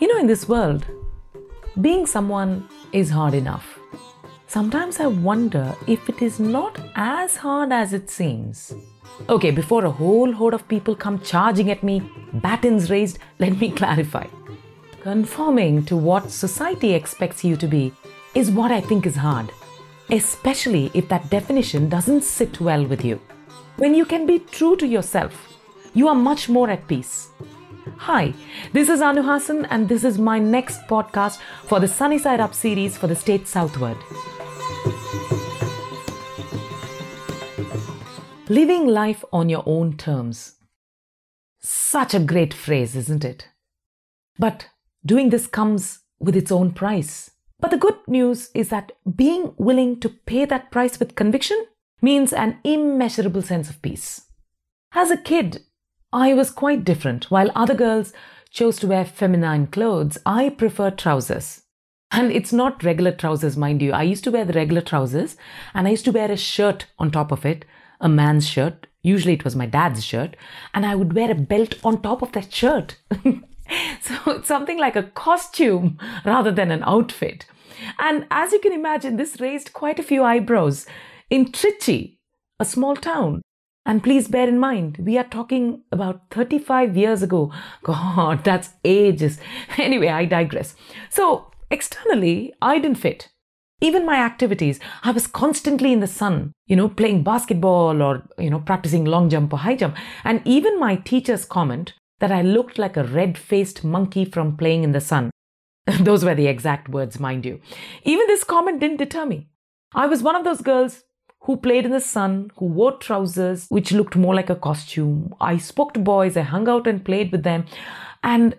You know, in this world, being someone is hard enough. Sometimes I wonder if it is not as hard as it seems. Okay, before a whole horde of people come charging at me, batons raised, let me clarify. Conforming to what society expects you to be is what I think is hard, especially if that definition doesn't sit well with you. When you can be true to yourself, you are much more at peace. Hi, this is Anu Hasan, and this is my next podcast for the Sunny Side Up series for the state Southword. Living life on your own terms. Such a great phrase, isn't it? But doing this comes with its own price. But the good news is that being willing to pay that price with conviction means an immeasurable sense of peace. As a kid, I was quite different. While other girls chose to wear feminine clothes, I preferred trousers. And it's not regular trousers, mind you. I used to wear the regular trousers and I used to wear a shirt on top of it, a man's shirt. Usually it was my dad's shirt. And I would wear a belt on top of that shirt. so it's something like a costume rather than an outfit. And as you can imagine, this raised quite a few eyebrows in Trichy, a small town. And please bear in mind, we are talking about 35 years ago. God, that's ages. Anyway, I digress. So, externally, I didn't fit. Even my activities, I was constantly in the sun, you know, playing basketball or, you know, practicing long jump or high jump. And even my teacher's comment that I looked like a red faced monkey from playing in the sun. Those were the exact words, mind you. Even this comment didn't deter me. I was one of those girls who played in the sun, who wore trousers which looked more like a costume. I spoke to boys, I hung out and played with them, and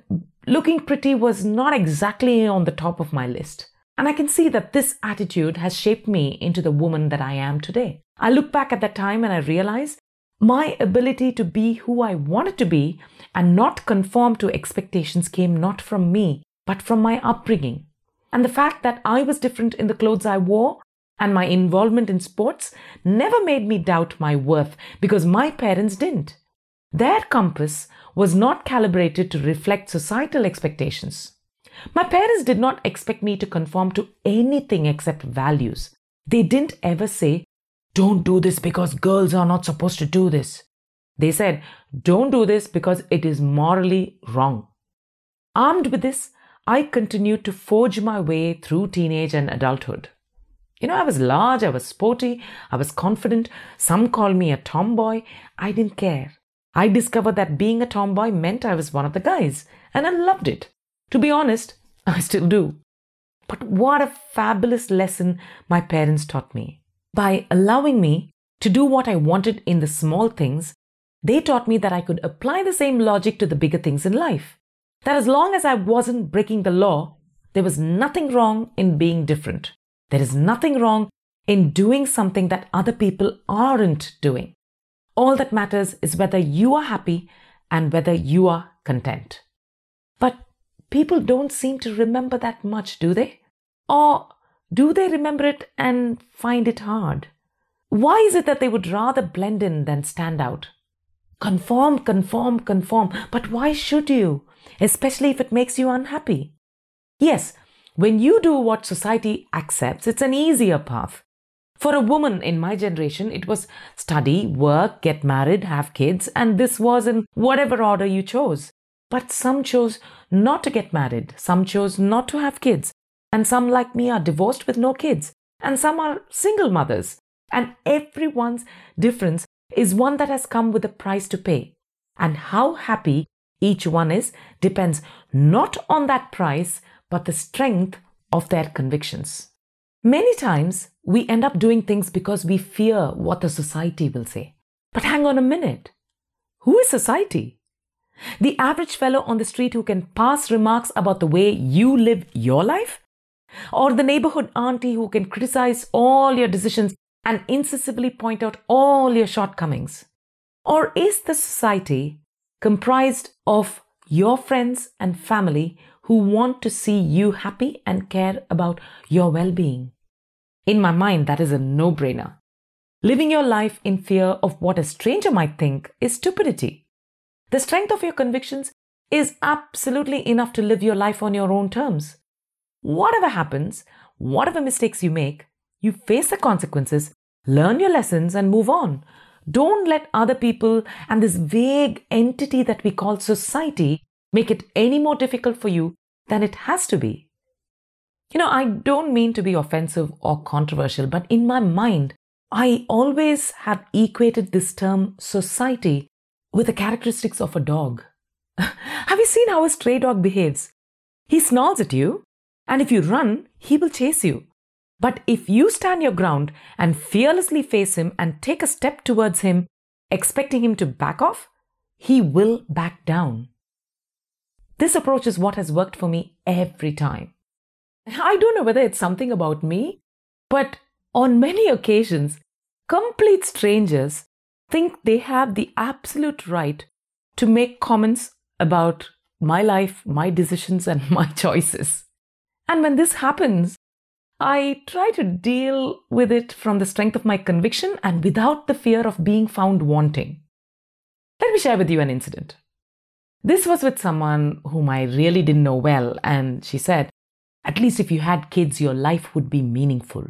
looking pretty was not exactly on the top of my list. And I can see that this attitude has shaped me into the woman that I am today. I look back at that time and I realize my ability to be who I wanted to be and not conform to expectations came not from me, but from my upbringing. And the fact that I was different in the clothes I wore and my involvement in sports never made me doubt my worth because my parents didn't. Their compass was not calibrated to reflect societal expectations. My parents did not expect me to conform to anything except values. They didn't ever say, Don't do this because girls are not supposed to do this. They said, Don't do this because it is morally wrong. Armed with this, I continued to forge my way through teenage and adulthood. You know, I was large, I was sporty, I was confident. Some called me a tomboy. I didn't care. I discovered that being a tomboy meant I was one of the guys, and I loved it. To be honest, I still do. But what a fabulous lesson my parents taught me. By allowing me to do what I wanted in the small things, they taught me that I could apply the same logic to the bigger things in life. That as long as I wasn't breaking the law, there was nothing wrong in being different. There is nothing wrong in doing something that other people aren't doing. All that matters is whether you are happy and whether you are content. But people don't seem to remember that much, do they? Or do they remember it and find it hard? Why is it that they would rather blend in than stand out? Conform, conform, conform. But why should you? Especially if it makes you unhappy. Yes, when you do what society accepts, it's an easier path. For a woman in my generation, it was study, work, get married, have kids, and this was in whatever order you chose. But some chose not to get married, some chose not to have kids, and some, like me, are divorced with no kids, and some are single mothers. And everyone's difference is one that has come with a price to pay. And how happy each one is depends not on that price, but the strength of their convictions. Many times we end up doing things because we fear what the society will say. But hang on a minute. Who is society? The average fellow on the street who can pass remarks about the way you live your life? Or the neighborhood auntie who can criticize all your decisions and incisively point out all your shortcomings? Or is the society comprised of your friends and family who want to see you happy and care about your well being. In my mind, that is a no brainer. Living your life in fear of what a stranger might think is stupidity. The strength of your convictions is absolutely enough to live your life on your own terms. Whatever happens, whatever mistakes you make, you face the consequences, learn your lessons, and move on. Don't let other people and this vague entity that we call society make it any more difficult for you than it has to be. You know, I don't mean to be offensive or controversial, but in my mind, I always have equated this term society with the characteristics of a dog. have you seen how a stray dog behaves? He snarls at you, and if you run, he will chase you. But if you stand your ground and fearlessly face him and take a step towards him, expecting him to back off, he will back down. This approach is what has worked for me every time. I don't know whether it's something about me, but on many occasions, complete strangers think they have the absolute right to make comments about my life, my decisions, and my choices. And when this happens, I try to deal with it from the strength of my conviction and without the fear of being found wanting. Let me share with you an incident. This was with someone whom I really didn't know well, and she said, At least if you had kids, your life would be meaningful.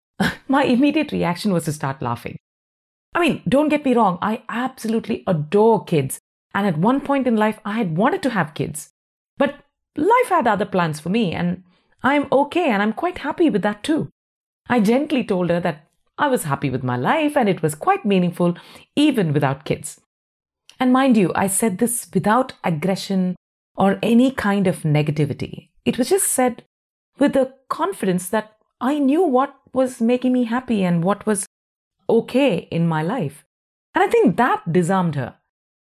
My immediate reaction was to start laughing. I mean, don't get me wrong, I absolutely adore kids, and at one point in life, I had wanted to have kids. But life had other plans for me, and I'm okay, and I'm quite happy with that too. I gently told her that I was happy with my life and it was quite meaningful even without kids. And mind you, I said this without aggression or any kind of negativity. It was just said with the confidence that I knew what was making me happy and what was okay in my life. And I think that disarmed her.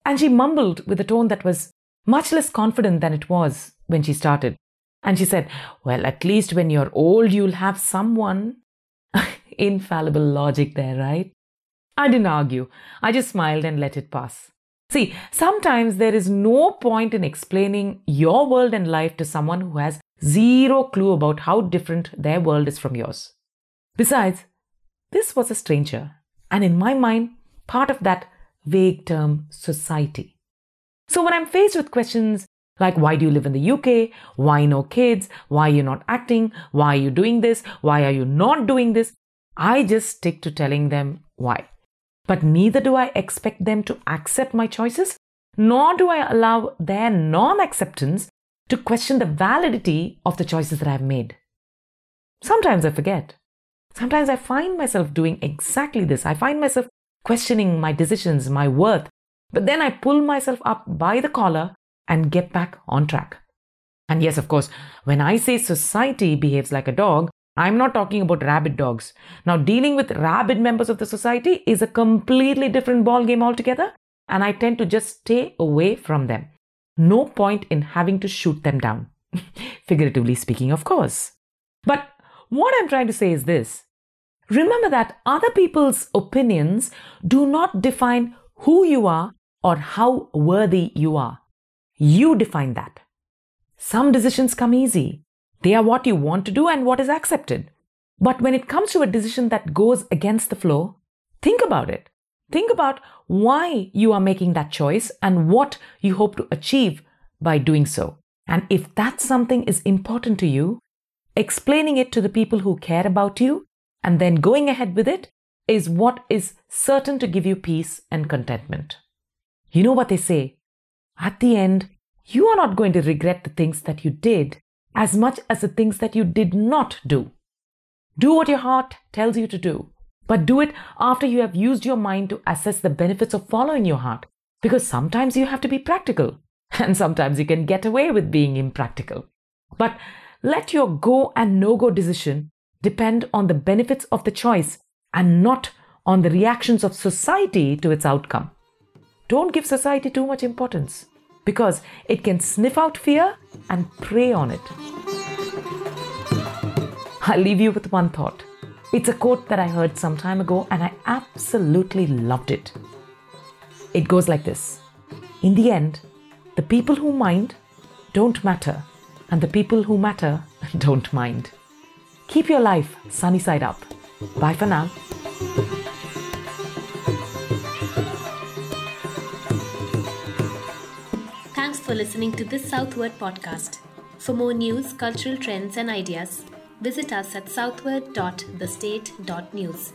And she mumbled with a tone that was much less confident than it was when she started. And she said, Well, at least when you're old, you'll have someone. Infallible logic there, right? I didn't argue. I just smiled and let it pass. See, sometimes there is no point in explaining your world and life to someone who has zero clue about how different their world is from yours. Besides, this was a stranger, and in my mind, part of that vague term society. So when I'm faced with questions like why do you live in the UK? Why no kids? Why are you not acting? Why are you doing this? Why are you not doing this? I just stick to telling them why. But neither do I expect them to accept my choices, nor do I allow their non acceptance to question the validity of the choices that I've made. Sometimes I forget. Sometimes I find myself doing exactly this. I find myself questioning my decisions, my worth, but then I pull myself up by the collar and get back on track. And yes, of course, when I say society behaves like a dog, I'm not talking about rabid dogs. Now, dealing with rabid members of the society is a completely different ballgame altogether, and I tend to just stay away from them. No point in having to shoot them down. Figuratively speaking, of course. But what I'm trying to say is this remember that other people's opinions do not define who you are or how worthy you are. You define that. Some decisions come easy, they are what you want to do and what is accepted. But when it comes to a decision that goes against the flow, think about it. Think about why you are making that choice and what you hope to achieve by doing so. And if that something is important to you, explaining it to the people who care about you and then going ahead with it is what is certain to give you peace and contentment. You know what they say? At the end, you are not going to regret the things that you did as much as the things that you did not do. Do what your heart tells you to do, but do it after you have used your mind to assess the benefits of following your heart. Because sometimes you have to be practical, and sometimes you can get away with being impractical. But let your go and no go decision depend on the benefits of the choice and not on the reactions of society to its outcome. Don't give society too much importance because it can sniff out fear and prey on it. I'll leave you with one thought. It's a quote that I heard some time ago and I absolutely loved it. It goes like this In the end, the people who mind don't matter, and the people who matter don't mind. Keep your life sunny side up. Bye for now. For listening to this Southword podcast. For more news, cultural trends, and ideas, visit us at southword.thestate.news.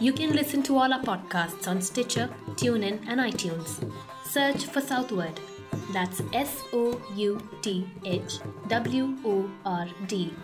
You can listen to all our podcasts on Stitcher, TuneIn, and iTunes. Search for Southword. That's S O U T H W O R D.